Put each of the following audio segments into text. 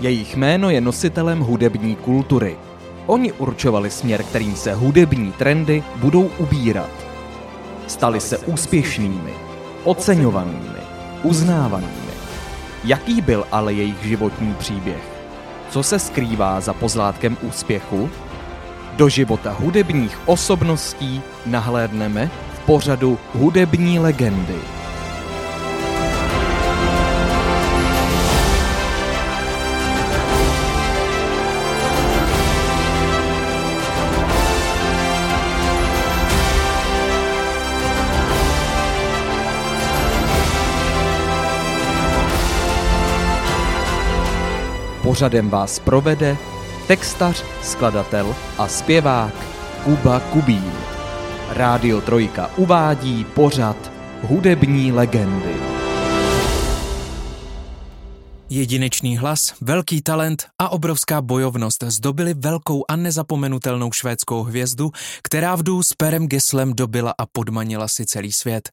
Jejich jméno je nositelem hudební kultury. Oni určovali směr, kterým se hudební trendy budou ubírat. Stali se úspěšnými, oceňovanými, uznávanými. Jaký byl ale jejich životní příběh? Co se skrývá za pozlátkem úspěchu? Do života hudebních osobností nahlédneme v pořadu Hudební legendy. Pořadem vás provede textař, skladatel a zpěvák Kuba Kubín. Rádio Trojka uvádí pořad Hudební legendy. Jedinečný hlas, velký talent a obrovská bojovnost zdobili velkou a nezapomenutelnou švédskou hvězdu, která v s Perem Geslem dobila a podmanila si celý svět.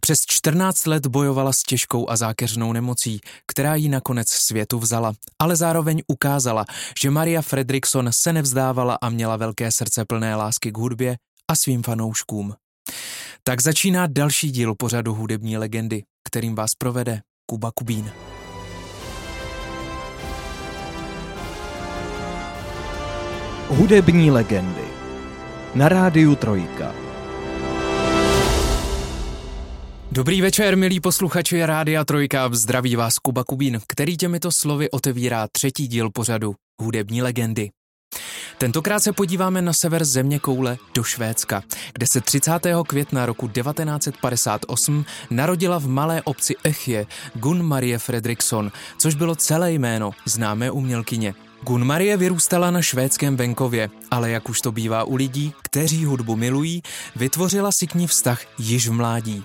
Přes 14 let bojovala s těžkou a zákeřnou nemocí, která ji nakonec světu vzala, ale zároveň ukázala, že Maria Fredriksson se nevzdávala a měla velké srdce plné lásky k hudbě a svým fanouškům. Tak začíná další díl pořadu hudební legendy, kterým vás provede Kuba Kubín. Hudební legendy na rádiu Trojka. Dobrý večer, milí posluchači Rádia Trojka, zdraví vás Kuba Kubín, který těmito slovy otevírá třetí díl pořadu Hudební legendy. Tentokrát se podíváme na sever země koule do Švédska, kde se 30. května roku 1958 narodila v malé obci Echje Gun Marie Fredriksson, což bylo celé jméno známé umělkyně. Gun Marie vyrůstala na švédském venkově, ale jak už to bývá u lidí, kteří hudbu milují, vytvořila si k ní vztah již v mládí.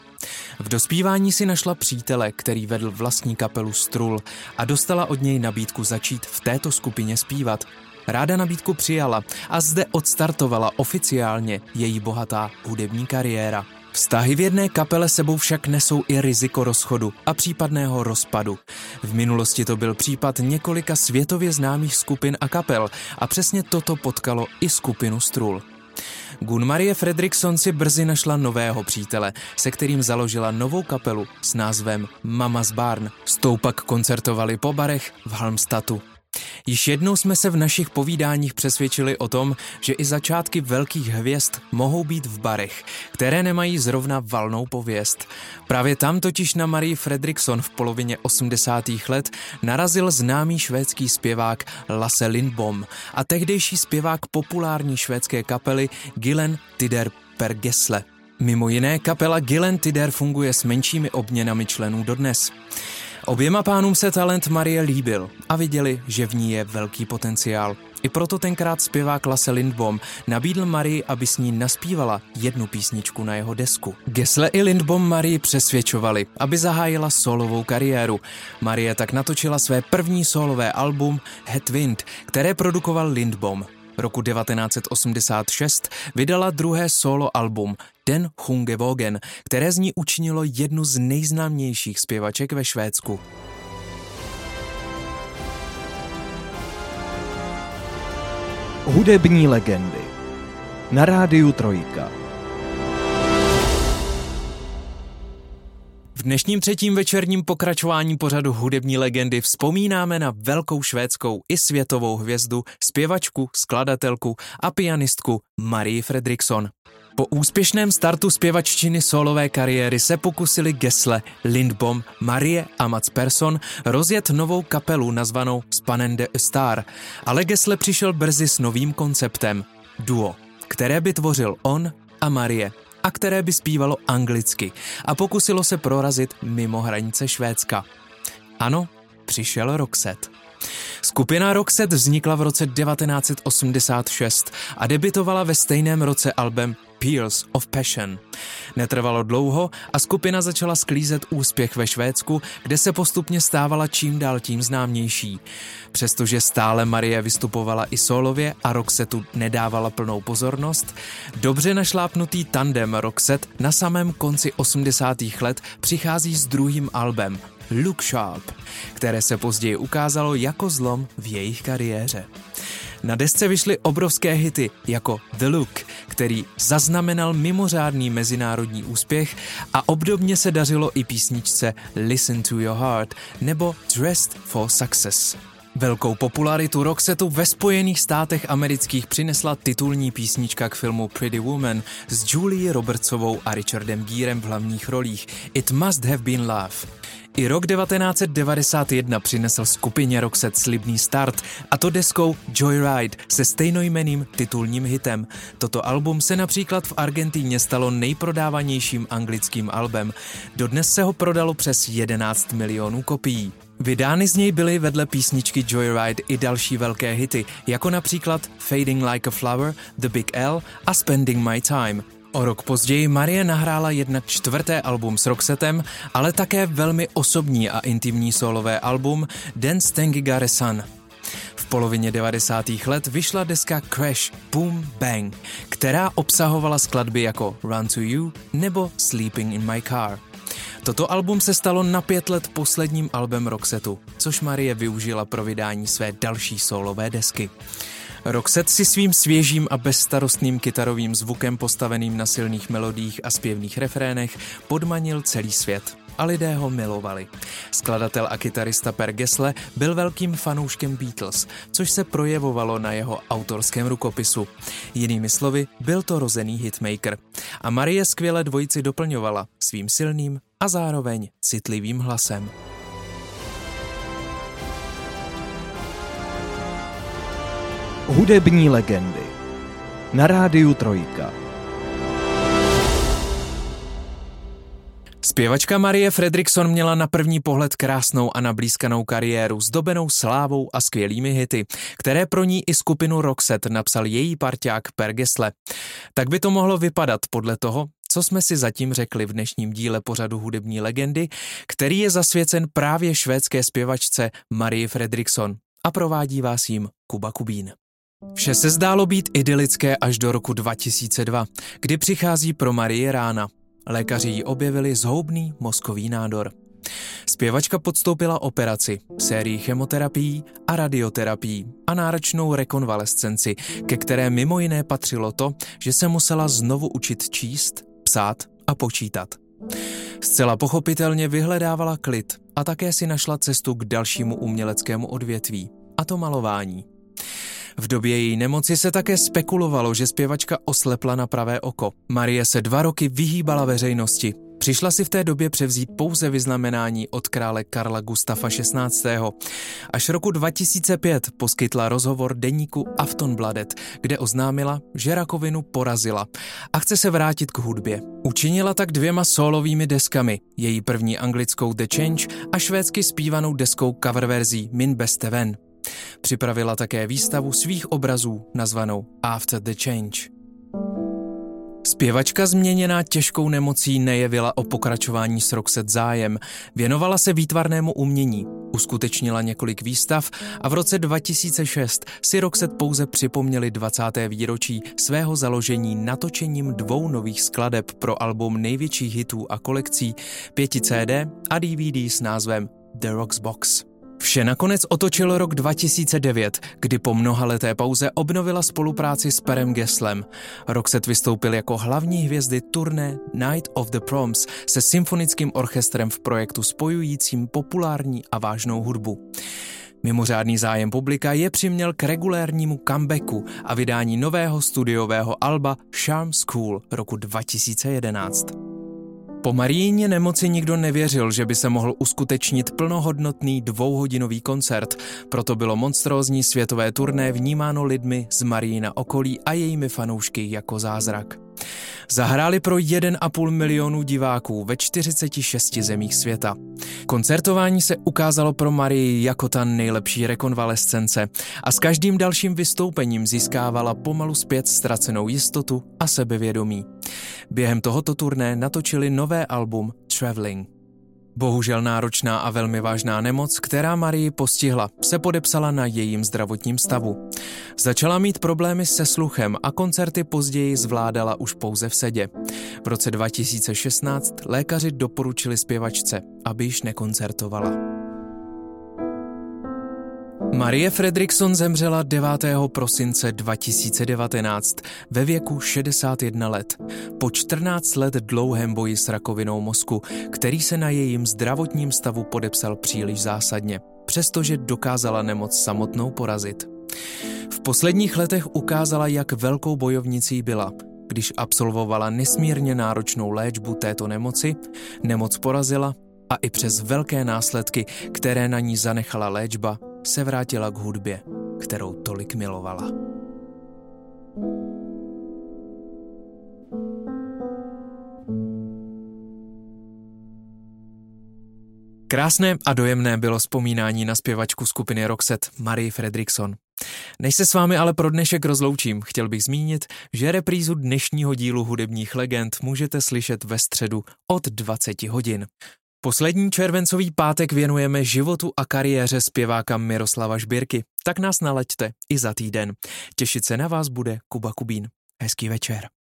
V dospívání si našla přítele, který vedl vlastní kapelu Strul a dostala od něj nabídku začít v této skupině zpívat. Ráda nabídku přijala a zde odstartovala oficiálně její bohatá hudební kariéra. Vztahy v jedné kapele sebou však nesou i riziko rozchodu a případného rozpadu. V minulosti to byl případ několika světově známých skupin a kapel a přesně toto potkalo i skupinu Strul. Gun Marie Fredriksson si brzy našla nového přítele, se kterým založila novou kapelu s názvem Mama's Barn. S tou pak koncertovali po barech v Halmstatu. Již jednou jsme se v našich povídáních přesvědčili o tom, že i začátky velkých hvězd mohou být v barech, které nemají zrovna valnou pověst. Právě tam totiž na Marie Fredriksson v polovině 80. let narazil známý švédský zpěvák Lasse Lindbom a tehdejší zpěvák populární švédské kapely Gillen Tider Pergesle. Mimo jiné kapela Gillen Tider funguje s menšími obměnami členů dodnes. Oběma pánům se talent Marie líbil a viděli, že v ní je velký potenciál. I proto tenkrát zpěvák Lasse Lindbom nabídl Marii, aby s ní naspívala jednu písničku na jeho desku. Gesle i Lindbom Marii přesvědčovali, aby zahájila solovou kariéru. Marie tak natočila své první solové album Het Wind, které produkoval Lindbom roku 1986 vydala druhé solo album Den Hungevogen, které z ní učinilo jednu z nejznámějších zpěvaček ve Švédsku. Hudební legendy na rádiu Trojka. Dnešním třetím večerním pokračování pořadu hudební legendy vzpomínáme na velkou švédskou i světovou hvězdu, zpěvačku, skladatelku a pianistku Marie Fredriksson. Po úspěšném startu zpěvaččiny solové kariéry se pokusili Gesle, Lindbom, Marie a Mats Persson rozjet novou kapelu nazvanou Spanende Star, ale Gesle přišel brzy s novým konceptem – duo, které by tvořil on a Marie a které by zpívalo anglicky a pokusilo se prorazit mimo hranice Švédska. Ano, přišel Roxette. Skupina Roxette vznikla v roce 1986 a debitovala ve stejném roce albem Peers of Passion. Netrvalo dlouho a skupina začala sklízet úspěch ve Švédsku, kde se postupně stávala čím dál tím známější. Přestože stále Marie vystupovala i solově a Roxetu nedávala plnou pozornost, dobře našlápnutý tandem Roxet na samém konci 80. let přichází s druhým albem Look Sharp, které se později ukázalo jako zlom v jejich kariéře. Na desce vyšly obrovské hity jako The Look, který zaznamenal mimořádný mezinárodní úspěch a obdobně se dařilo i písničce Listen to Your Heart nebo Dressed for Success. Velkou popularitu Roxetu ve Spojených státech amerických přinesla titulní písnička k filmu Pretty Woman s Julie Robertsovou a Richardem Gírem v hlavních rolích It Must Have Been Love. I rok 1991 přinesl skupině Roxette slibný start, a to deskou Joyride se stejnojmeným titulním hitem. Toto album se například v Argentíně stalo nejprodávanějším anglickým albem. Dodnes se ho prodalo přes 11 milionů kopií. Vydány z něj byly vedle písničky Joyride i další velké hity, jako například Fading Like a Flower, The Big L a Spending My Time. O rok později Marie nahrála jednak čtvrté album s Roxetem, ale také velmi osobní a intimní solové album Dance Tengigare Sun. V polovině 90. let vyšla deska Crash Boom Bang, která obsahovala skladby jako Run to You nebo Sleeping in My Car. Toto album se stalo na pět let posledním albem Roxetu, což Marie využila pro vydání své další solové desky. Roxette si svým svěžím a bezstarostným kytarovým zvukem postaveným na silných melodích a zpěvných refrénech podmanil celý svět a lidé ho milovali. Skladatel a kytarista Per Gessle byl velkým fanouškem Beatles, což se projevovalo na jeho autorském rukopisu. Jinými slovy, byl to rozený hitmaker. A Marie skvěle dvojici doplňovala svým silným a zároveň citlivým hlasem. Hudební legendy na rádiu Trojka. Zpěvačka Marie Fredrickson měla na první pohled krásnou a nablízkanou kariéru zdobenou slávou a skvělými hity, které pro ní i skupinu Roxette napsal její parťák Per Gessle. Tak by to mohlo vypadat podle toho, co jsme si zatím řekli v dnešním díle pořadu Hudební legendy, který je zasvěcen právě švédské zpěvačce Marie Fredrickson a provádí vás jim Kuba Kubín. Vše se zdálo být idylické až do roku 2002, kdy přichází pro Marie rána. Lékaři jí objevili zhoubný mozkový nádor. Zpěvačka podstoupila operaci, sérii chemoterapií a radioterapií a náročnou rekonvalescenci, ke které mimo jiné patřilo to, že se musela znovu učit číst, psát a počítat. Zcela pochopitelně vyhledávala klid a také si našla cestu k dalšímu uměleckému odvětví, a to malování. V době její nemoci se také spekulovalo, že zpěvačka oslepla na pravé oko. Marie se dva roky vyhýbala veřejnosti. Přišla si v té době převzít pouze vyznamenání od krále Karla Gustafa XVI. Až roku 2005 poskytla rozhovor deníku Aftonbladet, kde oznámila, že rakovinu porazila a chce se vrátit k hudbě. Učinila tak dvěma solovými deskami, její první anglickou The Change a švédsky zpívanou deskou coververzí Min Beste Ven. Připravila také výstavu svých obrazů nazvanou After the Change. Zpěvačka změněná těžkou nemocí nejevila o pokračování s Roxette zájem. Věnovala se výtvarnému umění, uskutečnila několik výstav a v roce 2006 si Roxette pouze připomněli 20. výročí svého založení natočením dvou nových skladeb pro album největších hitů a kolekcí, pěti CD a DVD s názvem The Rocks Box. Vše nakonec otočil rok 2009, kdy po mnohaleté pauze obnovila spolupráci s Perem Geslem. Roxette vystoupil jako hlavní hvězdy turné Night of the Proms se symfonickým orchestrem v projektu spojujícím populární a vážnou hudbu. Mimořádný zájem publika je přiměl k regulérnímu comebacku a vydání nového studiového alba Charm School roku 2011. Po Maríně nemoci nikdo nevěřil, že by se mohl uskutečnit plnohodnotný dvouhodinový koncert, proto bylo monstrózní světové turné vnímáno lidmi z Marína okolí a jejími fanoušky jako zázrak. Zahráli pro 1,5 milionu diváků ve 46 zemích světa. Koncertování se ukázalo pro Marii jako ta nejlepší rekonvalescence a s každým dalším vystoupením získávala pomalu zpět ztracenou jistotu a sebevědomí. Během tohoto turné natočili nové album Traveling. Bohužel náročná a velmi vážná nemoc, která Marii postihla, se podepsala na jejím zdravotním stavu. Začala mít problémy se sluchem a koncerty později zvládala už pouze v sedě. V roce 2016 lékaři doporučili zpěvačce, aby již nekoncertovala. Marie Fredrickson zemřela 9. prosince 2019 ve věku 61 let. Po 14 let dlouhém boji s rakovinou mozku, který se na jejím zdravotním stavu podepsal příliš zásadně, přestože dokázala nemoc samotnou porazit. V posledních letech ukázala, jak velkou bojovnicí byla, když absolvovala nesmírně náročnou léčbu této nemoci, nemoc porazila a i přes velké následky, které na ní zanechala léčba, se vrátila k hudbě, kterou tolik milovala. Krásné a dojemné bylo vzpomínání na zpěvačku skupiny Roxette Marie Fredrickson. Než se s vámi ale pro dnešek rozloučím, chtěl bych zmínit, že reprízu dnešního dílu hudebních legend můžete slyšet ve středu od 20 hodin. Poslední červencový pátek věnujeme životu a kariéře zpěváka Miroslava Žbírky, tak nás nalaďte i za týden. Těšit se na vás bude Kuba Kubín. Hezký večer.